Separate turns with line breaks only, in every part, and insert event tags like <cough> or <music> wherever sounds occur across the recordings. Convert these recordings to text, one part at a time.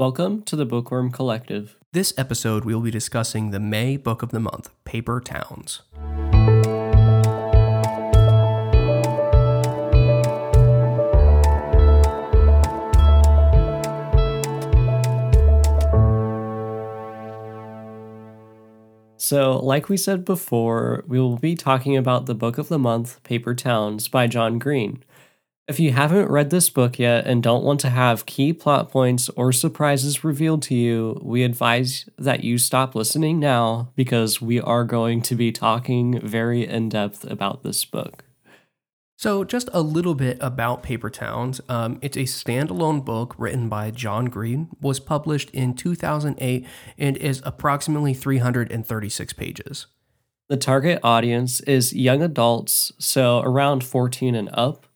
Welcome to the Bookworm Collective.
This episode, we will be discussing the May book of the month, Paper Towns.
So, like we said before, we will be talking about the book of the month, Paper Towns by John Green. If you haven't read this book yet and don't want to have key plot points or surprises revealed to you, we advise that you stop listening now because we are going to be talking very in depth about this book.
So, just a little bit about Paper Towns. Um, it's a standalone book written by John Green, was published in 2008, and is approximately 336 pages.
The target audience is young adults, so around 14 and up.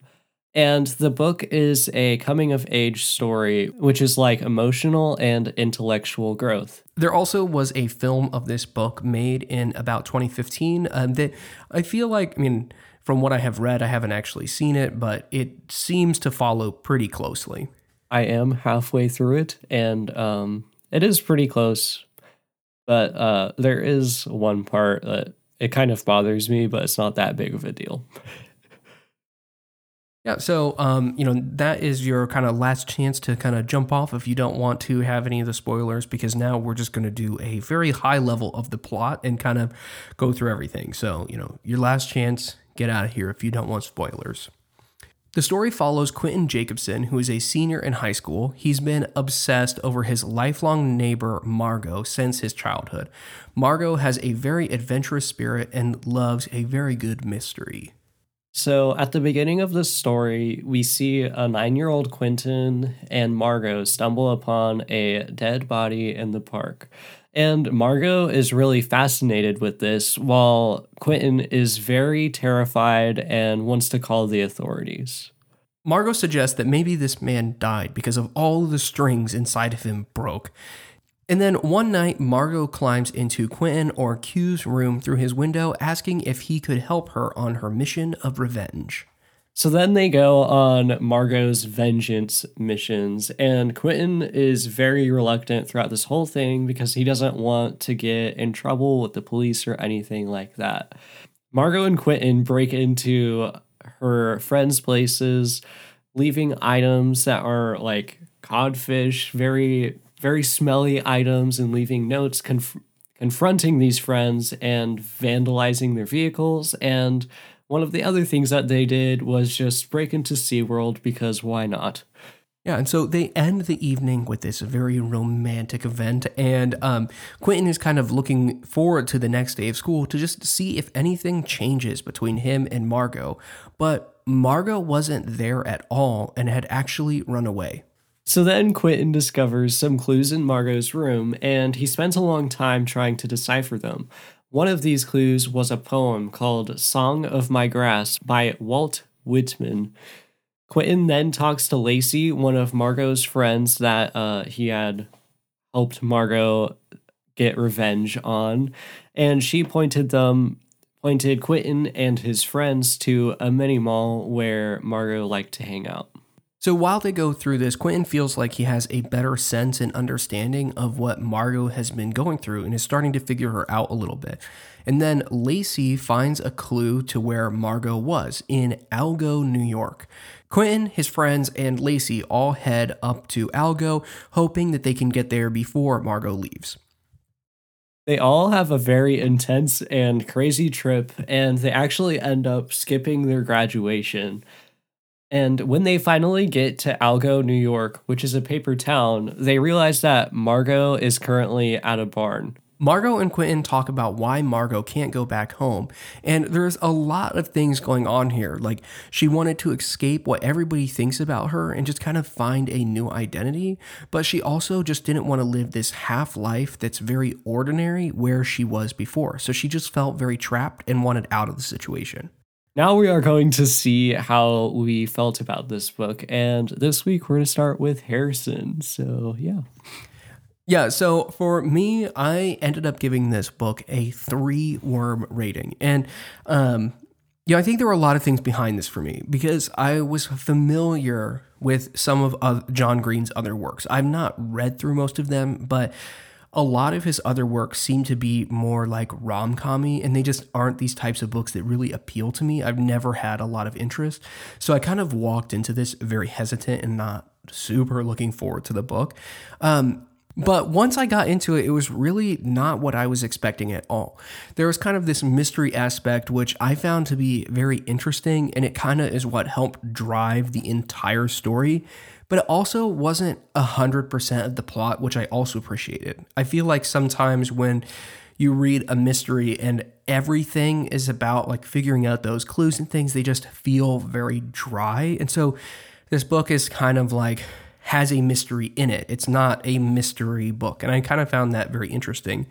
And the book is a coming of age story, which is like emotional and intellectual growth.
There also was a film of this book made in about 2015 um, that I feel like, I mean, from what I have read, I haven't actually seen it, but it seems to follow pretty closely.
I am halfway through it, and um, it is pretty close. But uh, there is one part that it kind of bothers me, but it's not that big of a deal.
Yeah, so um, you know that is your kind of last chance to kind of jump off if you don't want to have any of the spoilers, because now we're just going to do a very high level of the plot and kind of go through everything. So you know, your last chance, get out of here if you don't want spoilers. The story follows Quentin Jacobson, who is a senior in high school. He's been obsessed over his lifelong neighbor, Margo, since his childhood. Margo has a very adventurous spirit and loves a very good mystery.
So, at the beginning of this story, we see a nine year old Quentin and Margo stumble upon a dead body in the park. And Margo is really fascinated with this, while Quentin is very terrified and wants to call the authorities.
Margo suggests that maybe this man died because of all the strings inside of him broke. And then one night, Margo climbs into Quentin or Q's room through his window, asking if he could help her on her mission of revenge.
So then they go on Margo's vengeance missions, and Quentin is very reluctant throughout this whole thing because he doesn't want to get in trouble with the police or anything like that. Margo and Quentin break into her friends' places, leaving items that are like codfish, very very smelly items and leaving notes conf- confronting these friends and vandalizing their vehicles. And one of the other things that they did was just break into SeaWorld because why not?
Yeah, and so they end the evening with this very romantic event, and um, Quentin is kind of looking forward to the next day of school to just see if anything changes between him and Margo. But Margo wasn't there at all and had actually run away.
So then Quentin discovers some clues in Margo's room, and he spends a long time trying to decipher them. One of these clues was a poem called Song of My Grass by Walt Whitman. Quentin then talks to Lacey, one of Margo's friends that uh, he had helped Margo get revenge on, and she pointed them pointed Quentin and his friends to a mini mall where Margo liked to hang out.
So while they go through this, Quentin feels like he has a better sense and understanding of what Margo has been going through and is starting to figure her out a little bit. And then Lacey finds a clue to where Margo was in Agloe, New York. Quentin, his friends, and Lacey all head up to Agloe, hoping that they can get there before Margo leaves.
They all have a very intense and crazy trip, and they actually end up skipping their graduation. And when they finally get to Agloe, New York, which is a paper town, they realize that Margo is currently at a barn.
Margo and Quentin talk about why Margo can't go back home. And there's a lot of things going on here. Like, she wanted to escape what everybody thinks about her and just kind of find a new identity. But she also just didn't want to live this half life that's very ordinary where she was before. So she just felt very trapped and wanted out of the situation.
Now we are going to see how we felt about this book. And this week we're going to start with Harrison. So, yeah.
Yeah, so for me, I ended up giving this book a three worm rating. And um, Yeah, I think there were a lot of things behind this for me because I was familiar with some of John Green's other works. I've not read through most of them, but a lot of his other works seem to be more like rom commy, and they just aren't these types of books that really appeal to me. I've never had a lot of interest. So I kind of walked into this very hesitant and not super looking forward to the book. Um, but once I got into it, it was really not what I was expecting at all. There was kind of this mystery aspect, which I found to be very interesting, and it kind of is what helped drive the entire story. But it also wasn't 100% of the plot, which I also appreciated. I feel like sometimes when you read a mystery and everything is about like figuring out those clues and things, they just feel very dry. And so this book is kind of like has a mystery in it. It's not a mystery book. And I kind of found that very interesting.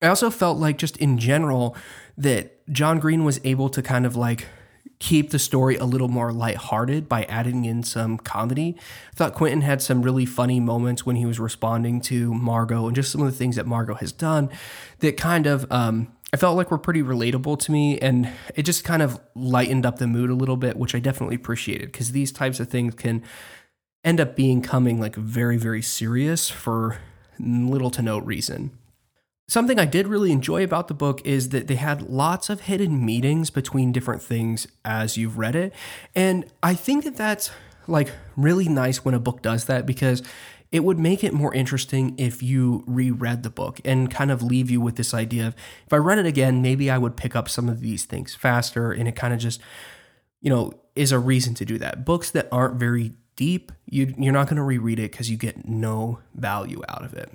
I also felt like, just in general, that John Green was able to kind of like keep the story a little more lighthearted by adding in some comedy. I thought Quentin had some really funny moments when he was responding to Margo and just some of the things that Margo has done that kind of um, I felt like were pretty relatable to me and it just kind of lightened up the mood a little bit, which I definitely appreciated because these types of things can end up being coming like very, very serious for little to no reason. Something I did really enjoy about the book is that they had lots of hidden meanings between different things as you've read it. And I think that that's like really nice when a book does that because it would make it more interesting if you reread the book and kind of leave you with this idea of if I read it again, maybe I would pick up some of these things faster. And it kind of just, you know, is a reason to do that. Books that aren't very deep, you, you're not going to reread it because you get no value out of it.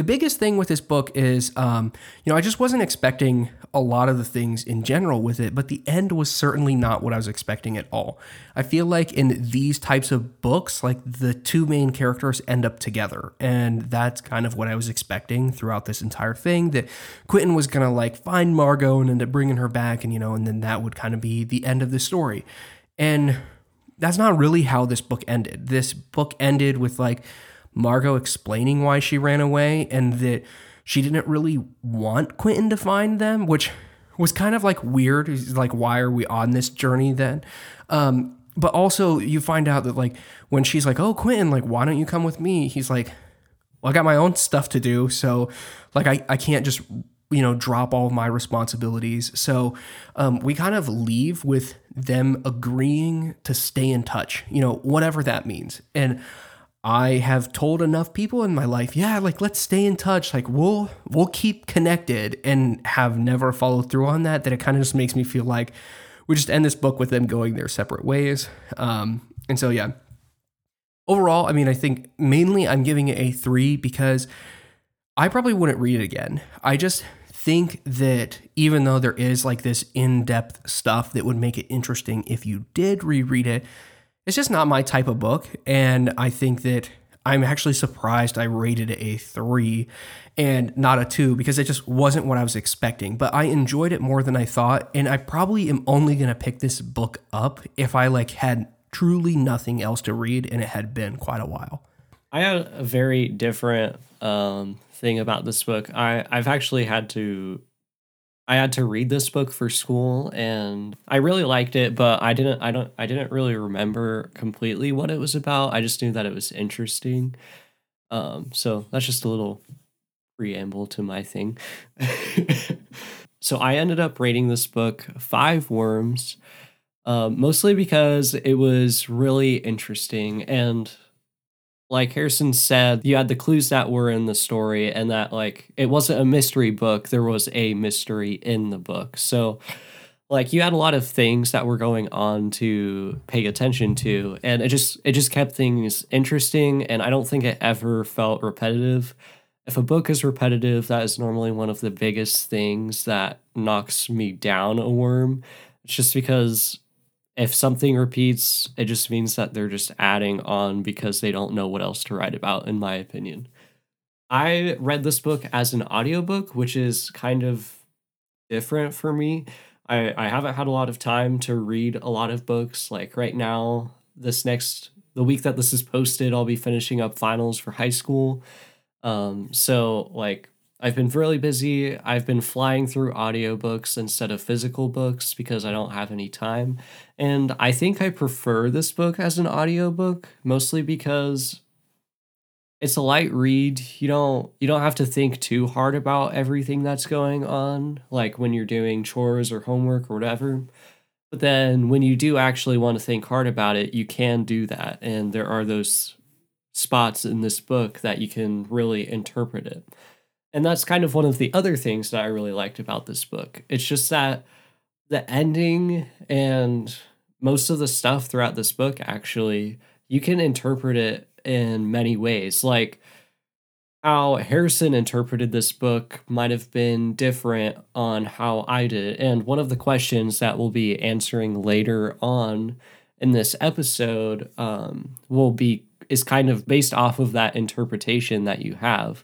The biggest thing with this book is, um, you know, I just wasn't expecting a lot of the things in general with it, but the end was certainly not what I was expecting at all. I feel like in these types of books, like the two main characters end up together, and that's kind of what I was expecting throughout this entire thing. That Quentin was gonna like find Margo and end up bringing her back, and you know, and then that would kind of be the end of the story. And that's not really how this book ended. This book ended with like Margo explaining why she ran away and that she didn't really want Quentin to find them, which was kind of like weird. Like, why are we on this journey then? Um, but also, you find out that like when she's like, "Oh, Quentin, like, why don't you come with me?" He's like, "Well, I got my own stuff to do, so like, I I can't just you know drop all my responsibilities so um, we kind of leave with them agreeing to stay in touch you know whatever that means and i have told enough people in my life yeah like let's stay in touch. Like we'll we'll keep connected and have never followed through on that that it kind of just makes me feel like we just end this book with them going their separate ways. Um, and so yeah. Overall i mean i think mainly i'm giving it a three because I probably wouldn't read it again. I just think that even though there is like this in depth stuff that would make it interesting if you did reread it, it's just not my type of book. And I think that I'm actually surprised I rated it a three and not a two because it just wasn't what I was expecting. But I enjoyed it more than I thought. And I probably am only going to pick this book up if I like had truly nothing else to read and it had been quite a while.
I had a very different um, thing about this book. I I've actually had to I had to read this book for school and I really liked it, but I didn't I don't I didn't really remember completely what it was about. I just knew that it was interesting. Um so that's just a little preamble to my thing. <laughs> so I ended up rating this book 5 worms. Um, mostly because it was really interesting and like Harrison said, you had the clues that were in the story, and that like it wasn't a mystery book. There was a mystery in the book. So, like you had a lot of things that were going on to pay attention to, and it just it just kept things interesting. And I don't think it ever felt repetitive. If a book is repetitive, that is normally one of the biggest things that knocks me down a worm. It's just because if something repeats, it just means that they're just adding on because they don't know what else to write about, in my opinion. I read this book as an audiobook, which is kind of different for me. I, I haven't had a lot of time to read a lot of books. Like right now, this next the week that this is posted, I'll be finishing up finals for high school. Um, so like I've been really busy. I've been flying through audiobooks instead of physical books because I don't have any time. And I think I prefer this book as an audiobook mostly because it's a light read. You don't you don't have to think too hard about everything that's going on like when you're doing chores or homework or whatever. But then when you do actually want to think hard about it, you can do that and there are those spots in this book that you can really interpret it. And that's kind of one of the other things that I really liked about this book. It's just that the ending and most of the stuff throughout this book actually you can interpret it in many ways. Like how Harrison interpreted this book might have been different on how I did. And one of the questions that we'll be answering later on in this episode um, will be is kind of based off of that interpretation that you have.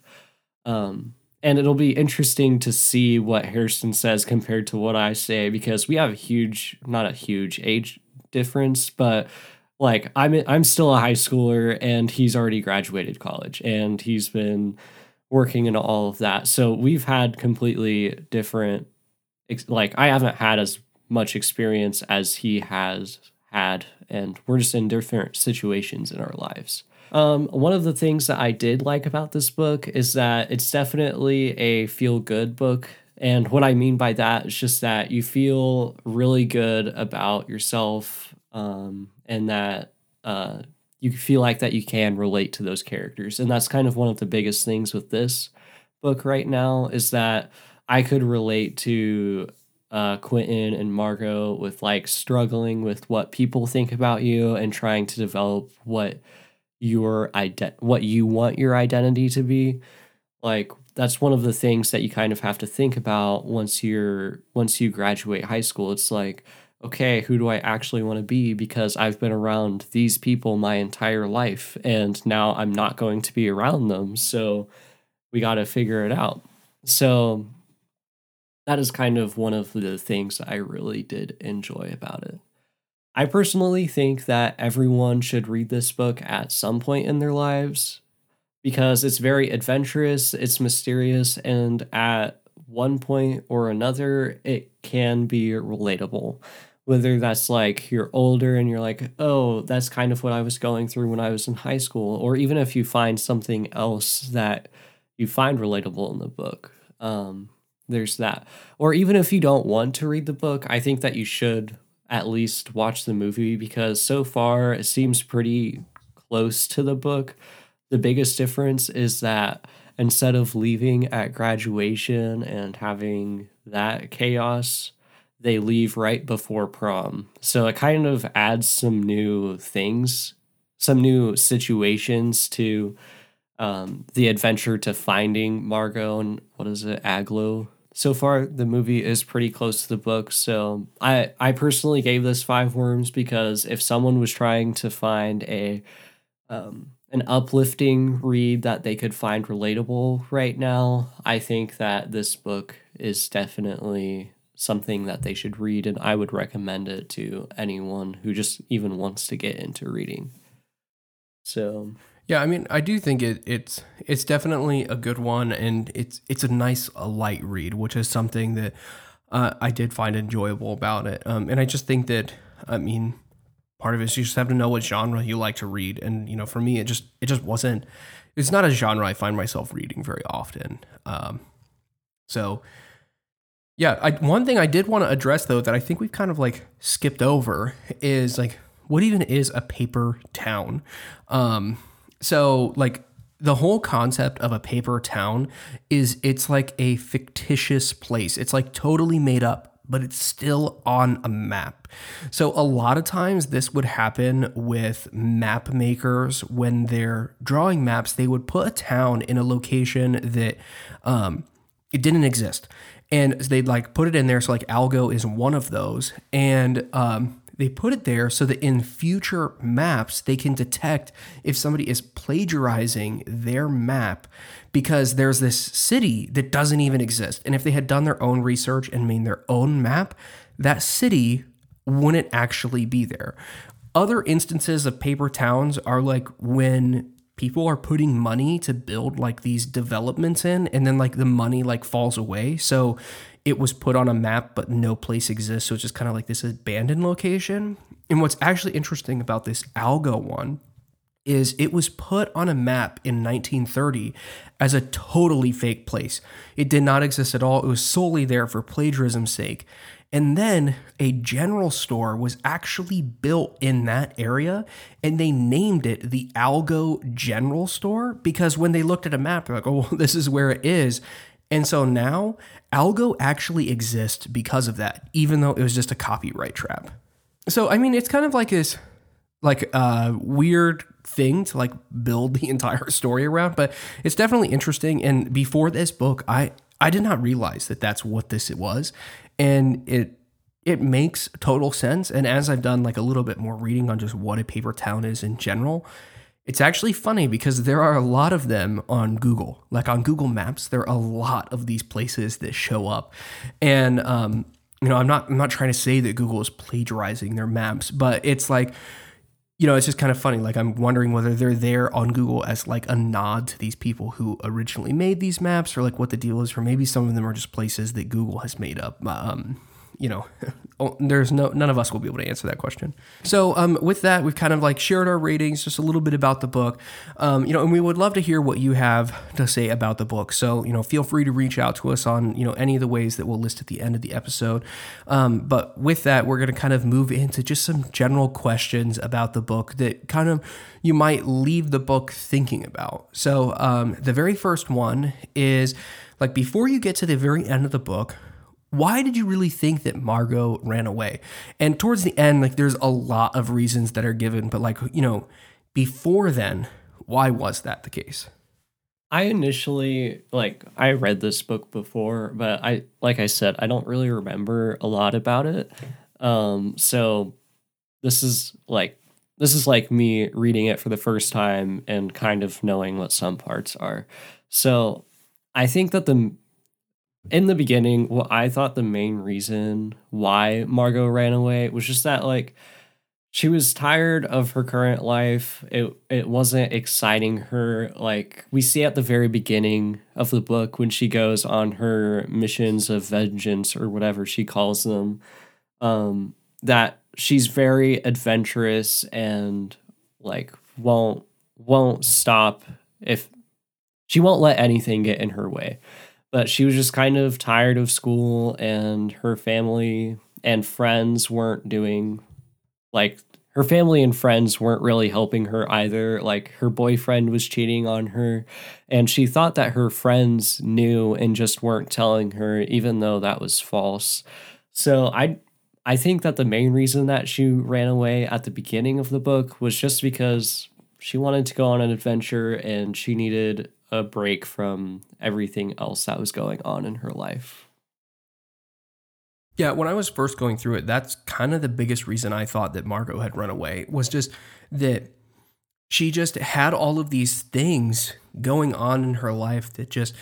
Um, and it'll be interesting to see what Harrison says compared to what I say because we have a huge, not a huge age difference, but like I'm I'm still a high schooler and he's already graduated college and he's been working in all of that. So we've had completely different like I haven't had as much experience as he has had and we're just in different situations in our lives. Um, one of the things that I did like about this book is that it's definitely a feel good book. And what I mean by that is just that you feel really good about yourself um, and that uh, you feel like that you can relate to those characters. And that's kind of one of the biggest things with this book right now is that I could relate to uh, Quentin and Margo with like struggling with what people think about you and trying to develop what your ident what you want your identity to be like that's one of the things that you kind of have to think about once you're once you graduate high school. It's like okay who do i actually want to be? Because i've been around these people my entire life and now i'm not going to be around them. So we got to figure it out. So that is kind of one of the things i really did enjoy about it I personally think that everyone should read this book at some point in their lives because it's very adventurous, it's mysterious, and at one point or another, it can be relatable. Whether that's like you're older and you're like, oh, that's kind of what I was going through when I was in high school, or even if you find something else that you find relatable in the book. Um, there's that. Or even if you don't want to read the book, I think that you should at least watch the movie because so far it seems pretty close to the book. The biggest difference is that instead of leaving at graduation and having that chaos, they leave right before prom. So it kind of adds some new things, some new situations to um, the adventure to finding Margo and what is it, Agloe so far the movie is pretty close to the book. So i i personally gave this five worms because if someone was trying to find a um, an uplifting read that they could find relatable right now i think that this book is definitely something that they should read and i would recommend it to anyone who just even wants to get into reading. So
yeah, I mean, I do think it, it's it's definitely a good one, and it's it's a nice a light read, which is something that uh, I did find enjoyable about it. Um, and I just think that I mean, part of it is you just have to know what genre you like to read, and you know, for me, it just it just wasn't. It's not a genre I find myself reading very often. Um, so yeah, I, one thing I did want to address though that I think we've kind of like skipped over is like what even is a paper town? Um, so like the whole concept of a paper town is it's like a fictitious place. It's like totally made up, but it's still on a map. So a lot of times this would happen with map makers when they're drawing maps, they would put a town in a location that um, it didn't exist. And they'd like put it in there. So like Agloe is one of those. And um, they put it there so that in future maps, they can detect if somebody is plagiarizing their map because there's this city that doesn't even exist. And if they had done their own research and made their own map, that city wouldn't actually be there. Other instances of paper towns are like when people are putting money to build like these developments in and then like the money like falls away so it was put on a map but no place exists so it's just kind of like this abandoned location and what's actually interesting about this Agloe one is it was put on a map in 1930 as a totally fake place. It did not exist at all. It was solely there for plagiarism's sake. And then a general store was actually built in that area and they named it the Agloe General Store because when they looked at a map, they're like, oh, <laughs> this is where it is. And so now Agloe actually exists because of that, even though it was just a copyright trap. So, I mean, it's kind of like this like a weird thing to like build <laughs> the entire story around, but it's definitely interesting. And before this book, I I did not realize that that's what this was, and it it makes total sense. And as I've done like a little bit more reading on just what a paper town is in general, it's actually funny because there are a lot of them on Google. Like on Google Maps, there are a lot of these places that show up, and um, you know, I'm not I'm not trying to say that Google is plagiarizing their maps, but it's like you know, it's just kind of funny. Like, I'm wondering whether they're there on Google as like a nod to these people who originally made these maps, or like what the deal is, or maybe some of them are just places that Google has made up. Um, you know, <laughs> oh, there's no none of us will be able to answer that question. So um, with that, we've kind of like shared our ratings, just a little bit about the book, um, you know, and we would love to hear what you have to say about the book. So you know, feel free to reach out to us on you know any of the ways that we'll list at the end of the episode. Um, but with that, we're going to kind of move into just some general questions about the book that kind of you might leave the book thinking about. So um, the very first one is like before you get to the very end of the book why did you really think that Margo ran away? And towards the end, like there's a lot of reasons that are given, but like, you know, before then, why was that the case?
I initially like I read this book before, but I like I said, I don't really remember a lot about it. Um so this is like this is like me reading it for the first time and kind of knowing what some parts are. So I think that the in the beginning, what I thought the main reason why Margo ran away was just that like she was tired of her current life. It it wasn't exciting her. Like we see at the very beginning of the book when she goes on her missions of vengeance or whatever she calls them, um, that she's very adventurous and like won't won't stop if she won't let anything get in her way but she was just kind of tired of school and her family and friends weren't doing like her family and friends weren't really helping her either. Like her boyfriend was cheating on her and she thought that her friends knew and just weren't telling her even though that was false. So i i think that the main reason that she ran away at the beginning of the book was just because she wanted to go on an adventure and she needed a break from everything else that was going on in her life.
Yeah, when I was first going through it, that's kind of the biggest reason I thought that Margo had run away was just that she just had all of these things going on in her life that just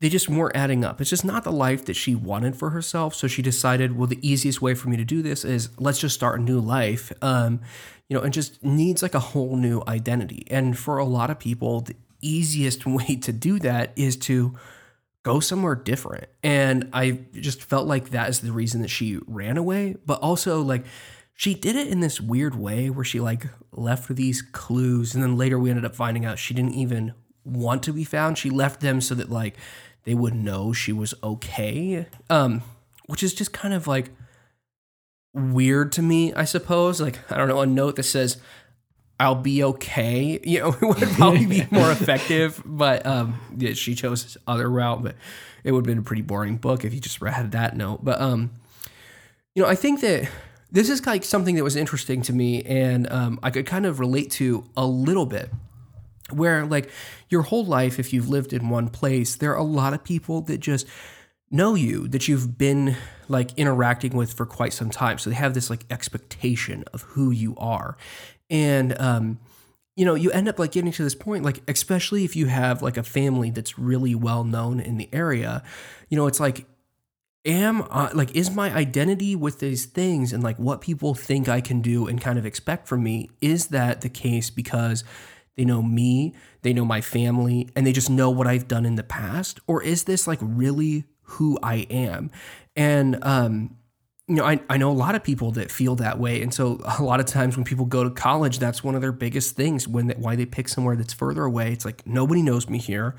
they just weren't adding up. It's just not the life that she wanted for herself. So she decided, well, the easiest way for me to do this is let's just start a new life. Um, you know, and just needs like a whole new identity. And for a lot of people, easiest <laughs> way to do that is to go somewhere different. And I just felt like that is the reason that she ran away, but also like she did it in this weird way where she like left these clues and then later we ended up finding out she didn't even want to be found. She left them so that like they would know she was okay. Um which is just kind of like weird to me, I suppose. Like I don't know, a note that says I'll be okay. You know, <laughs> it would probably be more <laughs> effective. But um, yeah, she chose this other route. But it would have been a pretty boring book if you just read that note. But um, you know, I think that this is like something that was interesting to me, and um, I could kind of relate to a little bit. Where like your whole life, if you've lived in one place, there are a lot of people that just know you that you've been like interacting with for quite some time so they have this like expectation of who you are and um, you know you end up like getting to this point like especially if you have like a family that's really well known in the area you know it's like am I, like is my identity with these things and like what people think I can do and kind of expect from me is that the case because they know me, they know my family, and they just know what I've done in the past? Or is this like really who I am? And, um, you know, I, I know a lot of people that feel that way. And so <laughs> a lot of times when people go to college, that's one of their biggest things when they, why they pick somewhere that's further away. It's like, nobody knows me here.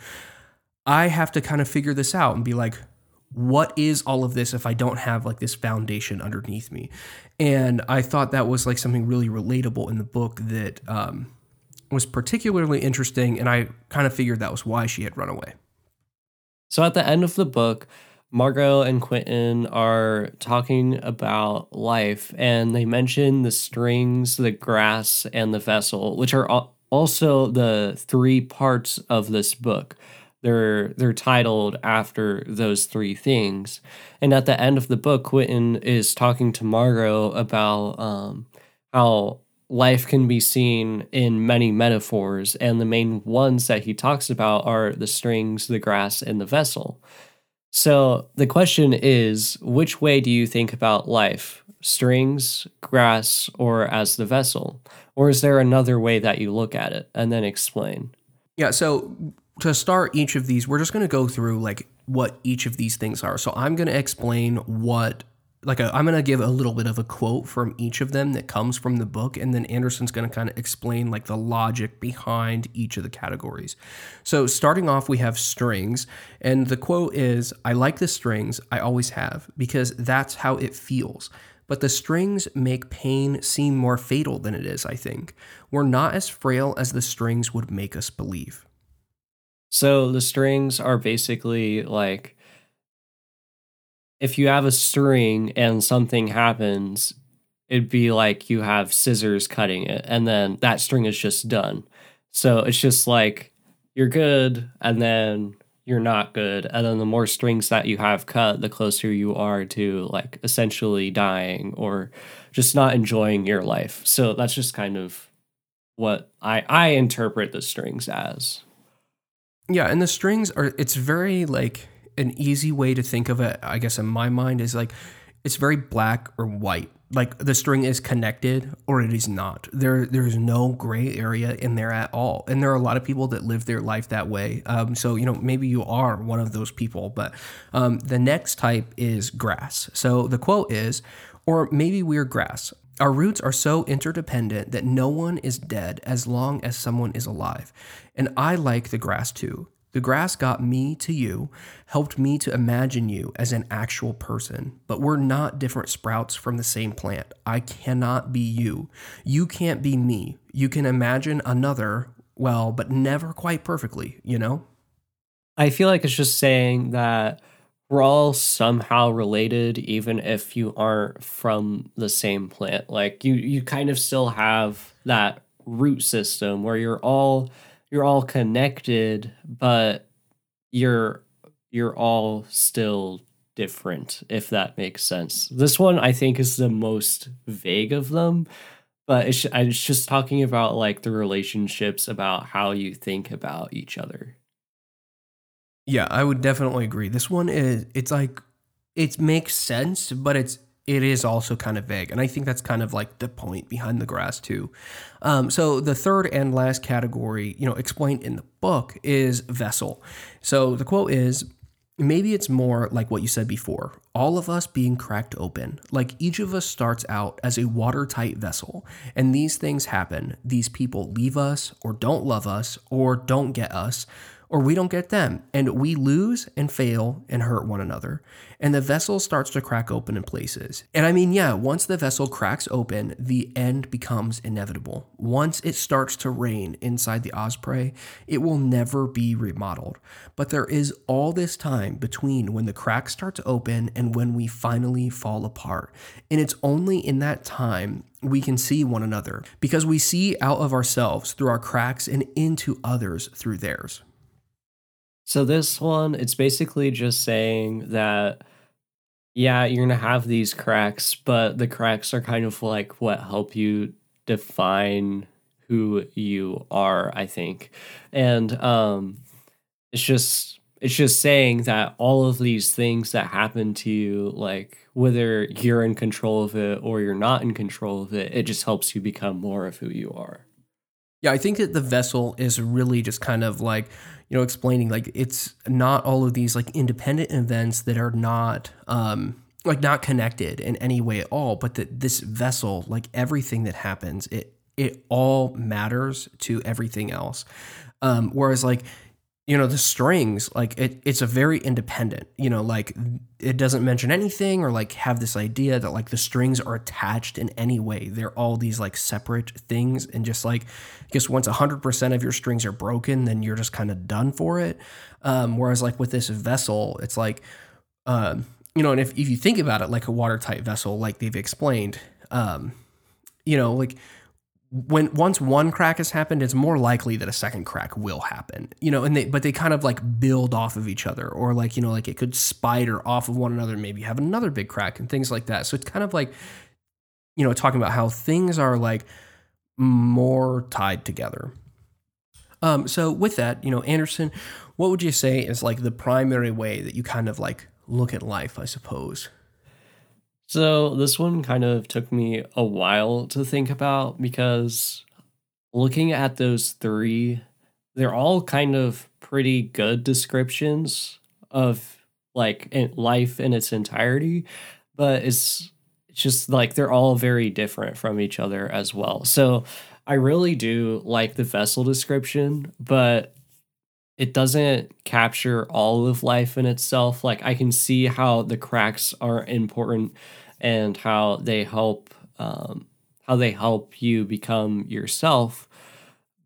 I have to kind of figure this out and be like, what is all of this if I don't have like this foundation underneath me? And I thought that was like something really relatable in the book that um, was particularly interesting. And I kind of figured that was why she had run away.
So at the end of the book, Margo and Quentin are talking about life, and they mention the strings, the grass, and the vessel, which are also the three parts of this book. They're they're titled after those three things, and at the end of the book, Quentin is talking to Margo about um, how life can be seen in many metaphors, and the main ones that he talks about are the strings, the grass, and the vessel. So the question is which way do you think about life? Strings, grass, or as the vessel? Or is there another way that you look at it? And then explain.
Yeah, so to start each of these, we're just going to go through like what each of these things are. So I'm going to explain what like i am to give a little bit of a quote from each of them that comes from the book and then anderson's to kind of explain like the logic behind each of the categories. So starting off we have strings and the quote is i like the strings i always have because that's how it feels. But the strings make pain seem more fatal than it is i think. We're not as frail as the strings would make us believe.
So the strings are basically like if you have a string and something happens, it'd be like you have scissors cutting it and then that string is just done. So it's just like you're good and then you're not good. And then the more strings that you have cut, the closer you are to like essentially dying or just not enjoying your life. So that's just kind of what I I interpret the strings as.
Yeah, and the strings are it's very like an easy way to think of it, I guess, in my mind, is like it's very black or white. Like the string is connected or it is not. There, there's no gray area in there at all. And there are a lot of people that live their life that way. Um, so you know, maybe you are one of those people. But um, the next type is grass. So the quote is, or maybe we're grass. Our roots are so interdependent that no one is dead as long as someone is alive. And I like the grass too. The grass got me to you, helped me to imagine you as an actual person, but we're not different sprouts from the same plant. I cannot be you. You can't be me. You can imagine another, well, but never quite perfectly, you know?
I feel like it's just saying that we're all somehow related even if you aren't from the same plant. Like you you kind of still have that root system where you're all you're all connected, but you're you're all still different if that makes sense. This one I think is the most vague of them, but it's it's just talking about like the relationships about how you think about each other.
Yeah, I would definitely agree. This one is it's like it makes sense, but it's it is also kind of vague. And I think that's kind of like the point behind the grass, too. Um, so the third and last category, you know, explained in the book is vessel. So the quote is maybe it's more like what you said before all of us being cracked open. Like each of us starts out as a watertight vessel, and these things happen. These people leave us, or don't love us, or don't get us or we don't get them, and we lose and fail and hurt one another. And the vessel starts to crack open in places. And I mean, yeah, once the vessel cracks open, the end becomes inevitable. Once it starts to rain inside the osprey, it will never be remodeled. But there is all this time between when the cracks start to open and when we finally fall apart. And it's only in that time we can see one another because we see out of ourselves through our cracks and into others through theirs.
So this one, it's basically just saying that yeah, you're gonna have these cracks, but the cracks are kind of like what help you define who you are, I think. And um it's just it's just saying that all of these things that happen to you, like whether you're in control of it or you're not in control of it, it just helps you become more of who you are.
Yeah, I think that the vessel is really just kind of like, you know, explaining like it's not all of these like independent events that are not um like not connected in any way at all, but that this vessel, like everything that happens, it it all matters to everything else. Um, whereas like you know the strings like it, it's a very independent you know like it doesn't mention anything or like have this idea that like the strings are attached in any way. They're all these like separate things and just like i guess once 100% of your strings are broken then you're just kind of done for it. Um, whereas like with this vessel it's like um, you know and if, if you think about it like a watertight vessel like they've explained um, you know like when once one crack has happened, it's more likely that a second crack will happen. You know, and they but they kind of like build off of each other, or like you know, like it could spider off of one another, and maybe have another big crack and things like that. So it's kind of like, you know, talking about how things are like more tied together. Um, so with that, you know, Anderson, what would you say is like the primary way that you kind of like look at life, I suppose?
So this one kind of took me a while to think about because looking at those three, they're all kind of pretty good descriptions of like life in its entirety, but it's just like they're all very different from each other as well. So I really do like the vessel description, but it doesn't capture all of life in itself. Like I can see how the cracks are important and how they help um, how they help you become yourself.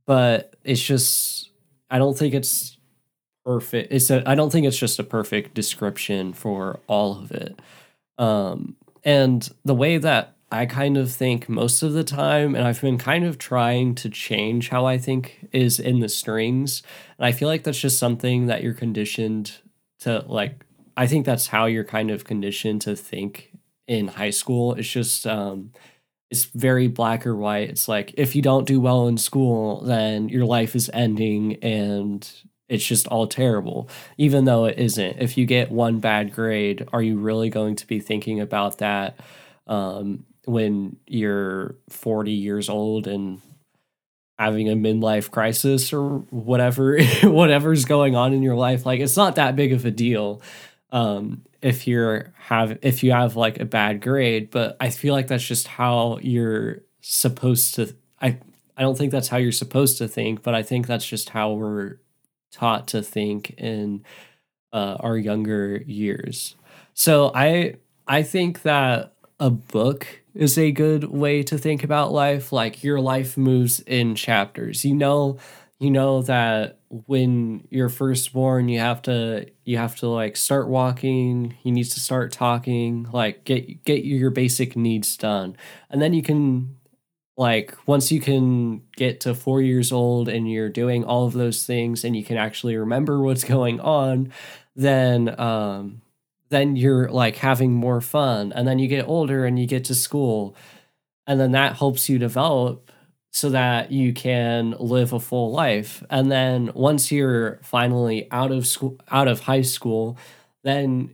But it's just I don't think it's perfect. It's I don't think it's just a perfect description for all of it. Um, and the way that I kind of think most of the time, and I've been kind of trying to change how I think is in the strings. And I feel like that's just something that you're conditioned to like. I think that's how you're kind of conditioned to think in high school. It's just um, it's very black or white. It's like if you don't do well in school, then your life is ending and it's just all terrible, even though it isn't. If you get one bad grade, are you really going to be thinking about that um, when you're 40 years old and having a midlife crisis or whatever <laughs> whatever's going on in your life like it's not that big of a deal um, if you're have if you have like a bad grade but i feel like that's just how you're supposed to i i don't think that's how you're supposed to think but i think that's just how we're taught to think in uh, our younger years. So i i think that a book is a good way to think about life. Like your life moves in chapters. You know you know that when you're first born you have to you have to like start walking. You need to start talking. Like get get your basic needs done. And then you can like once you can get to 4 years old and you're doing all of those things and you can actually remember what's <laughs> going on then um then you're like having more fun and then you get older and you get to school and then that helps you develop so that you can live a full life. And then once you're finally out of school, out of high school, then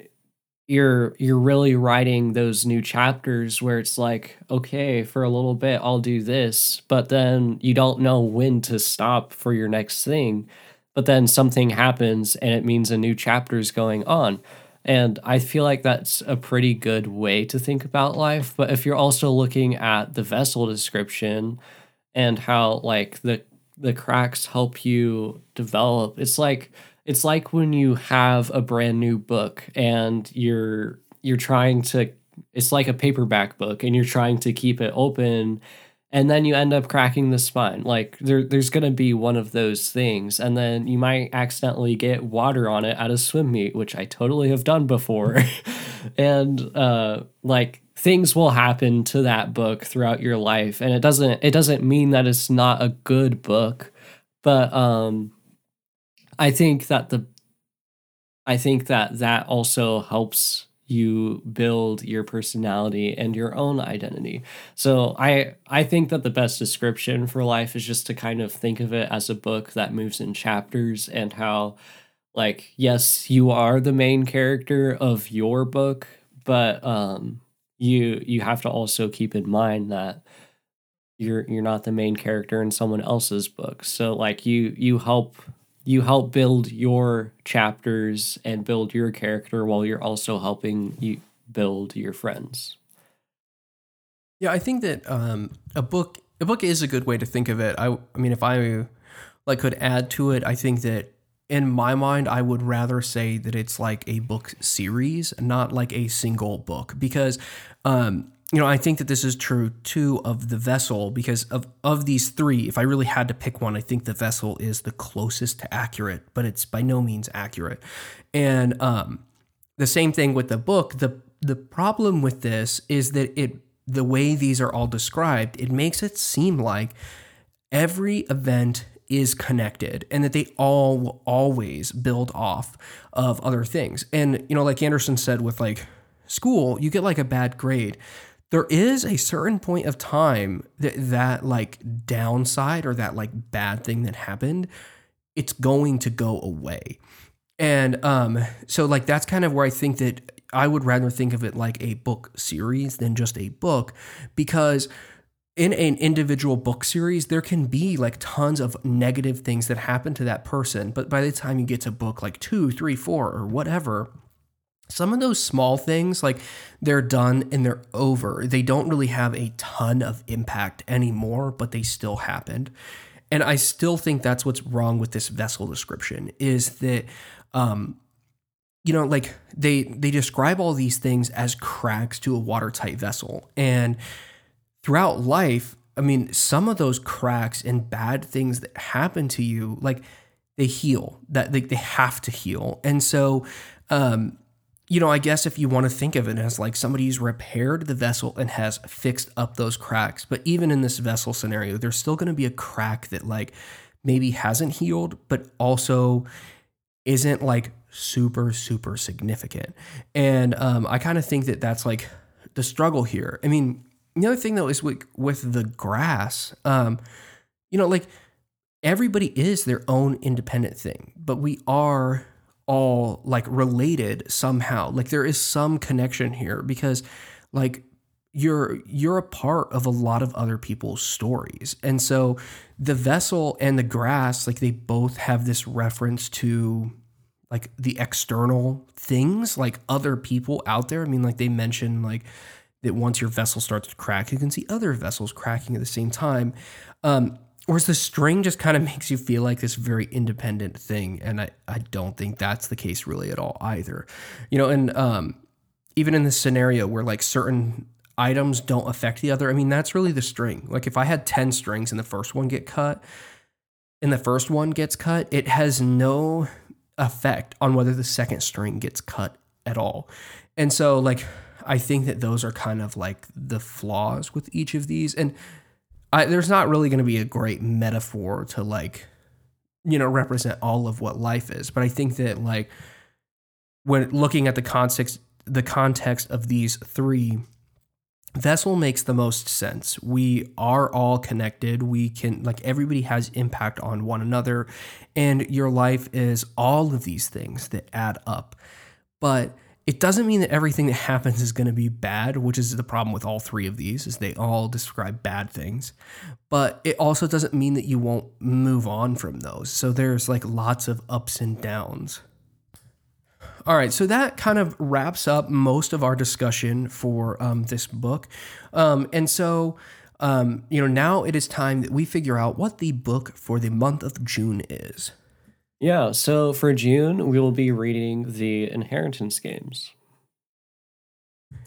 you're you're really writing those new chapters where it's like, okay, for a little bit I'll do this, but then you don't know when to stop for your next thing. But then something happens and it means a new chapter is going on. And I feel like that's a pretty good way to think about life. But if you're also looking at the vessel description, and how like the the cracks help you develop. It's like it's like when you have a brand new book and you're you're trying to it's like a paperback book and you're trying to keep it open and then you end up cracking the spine. Like there, there's to be one of those things and then you might accidentally get water on it at a swim meet which i totally have done before. <laughs> And uh like things will happen to that book throughout your life and it doesn't it doesn't mean that it's not a good book but um i think that the i think that that also helps you build your personality and your own identity so i i think that the best description for life is just to kind of think of it as a book that moves in chapters and how like yes you are the main character of your book but um you you have to also keep in mind that you're you're not the main character in someone else's book. So like you you help you help build your chapters and build your character while you're also helping you build your friends.
Yeah, I think that um, a book a book is a good way to think of it. I I mean, if I like could add to it, I think that in my mind, I would rather say that it's like a book series, not like a single book, because um, you know I think that this is true too of the vessel because of of these three. If I really had to pick one, I think the vessel is the closest to accurate, but it's by no means accurate. And um, the same thing with the book. the The problem with this is that it the way these are all described, it makes it seem like every event is connected and that they all will always build off of other things. And, you know, like Anderson said with like school, you get like a bad grade. There is a certain point of time that that like downside or that like bad thing that happened, it's going to go away. And um so like that's kind of where I think that I would rather think of it like a book series than just a book because in an individual book series, there can be like tons of negative things that happen to that person. But by the time you get to book like two, three, four, or whatever, some of those small things, like they're done and they're over. They don't really have a ton of impact anymore, but they still happened. And I still think that's what's wrong with this vessel description is that, um, you know, like they they describe all these things as cracks to a watertight vessel, and throughout life, I mean, some of those cracks and bad things that happen to you, like they heal. That they, they have to heal. And so, um, you know, I guess if you want to think of it as like somebody's repaired the vessel and has fixed up those cracks, but even in this vessel scenario, there's still going to be a crack that like maybe hasn't healed, but also isn't like super super significant. And um, I kind of think that that's like the struggle here. I mean, the other thing though is with with the grass, um, you know, like everybody is their own independent thing, but we are all like related somehow. Like there is some connection here because like you're you're a part of a lot of other people's stories. And so the vessel and the grass like they both have this reference to like the external things like other people out there. I mean like they mention like that once your vessel starts to crack, you can see other vessels cracking at the same time. Um, whereas the string just kind of makes you feel like this very independent thing. And I, I don't think that's the case really at all either. You know, and um, even in this scenario where like certain items don't affect the other, I mean, that's really the string. Like if I had 10 strings and the first one get cut, and the first one gets cut, it has no effect on whether the second string gets cut at all. And so, like, I think that those are kind of like the flaws with each of these. And I, there's not really going to be a great metaphor to like, you know, represent all of what life is. But I think that like when looking at the context, the context of these three, Vessel makes the most sense. We are all connected. We can, like, everybody has impact on one another. And your life is all of these things that add up. But it doesn't mean that everything that happens is going to be bad which is the problem with all three of these is they all describe bad things but it also doesn't mean that you won't move on from those so there's like lots of ups and downs all right, so that kind of wraps up most of our discussion for um, this book. Um, and so, um, you know, now it is time that we figure out what the book for the month of June is.
Yeah, so for June, we will be reading The Inheritance Games.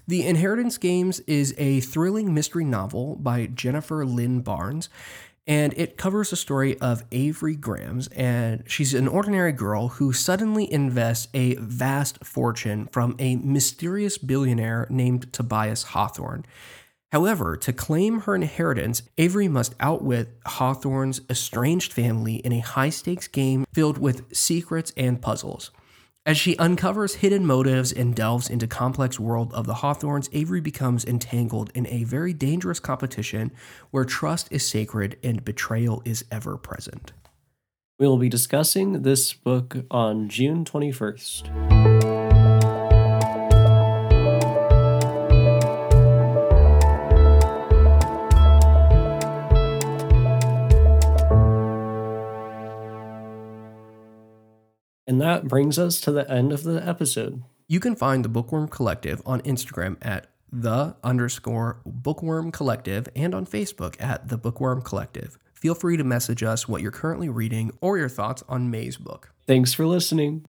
The Inheritance Games is a thrilling mystery novel by Jennifer Lynn Barnes, and it covers the story of Avery Grambs, and she's an ordinary girl who suddenly invests a vast fortune from a mysterious billionaire named Tobias Hawthorne. However, to claim her inheritance, Avery must outwit Hawthorne's estranged family in a high stakes game filled with secrets and puzzles. As she uncovers hidden motives and delves into the complex world of the Hawthornes, Avery becomes entangled in a very dangerous competition where trust is sacred and betrayal is ever present.
We will be discussing this book on June 21st. That brings us to the end of the episode.
You can find the Bookworm Collective on Instagram at the underscore Bookworm Collective and on Facebook at the Bookworm Collective. Feel free to message us what you're currently reading or your thoughts on May's book.
Thanks for listening.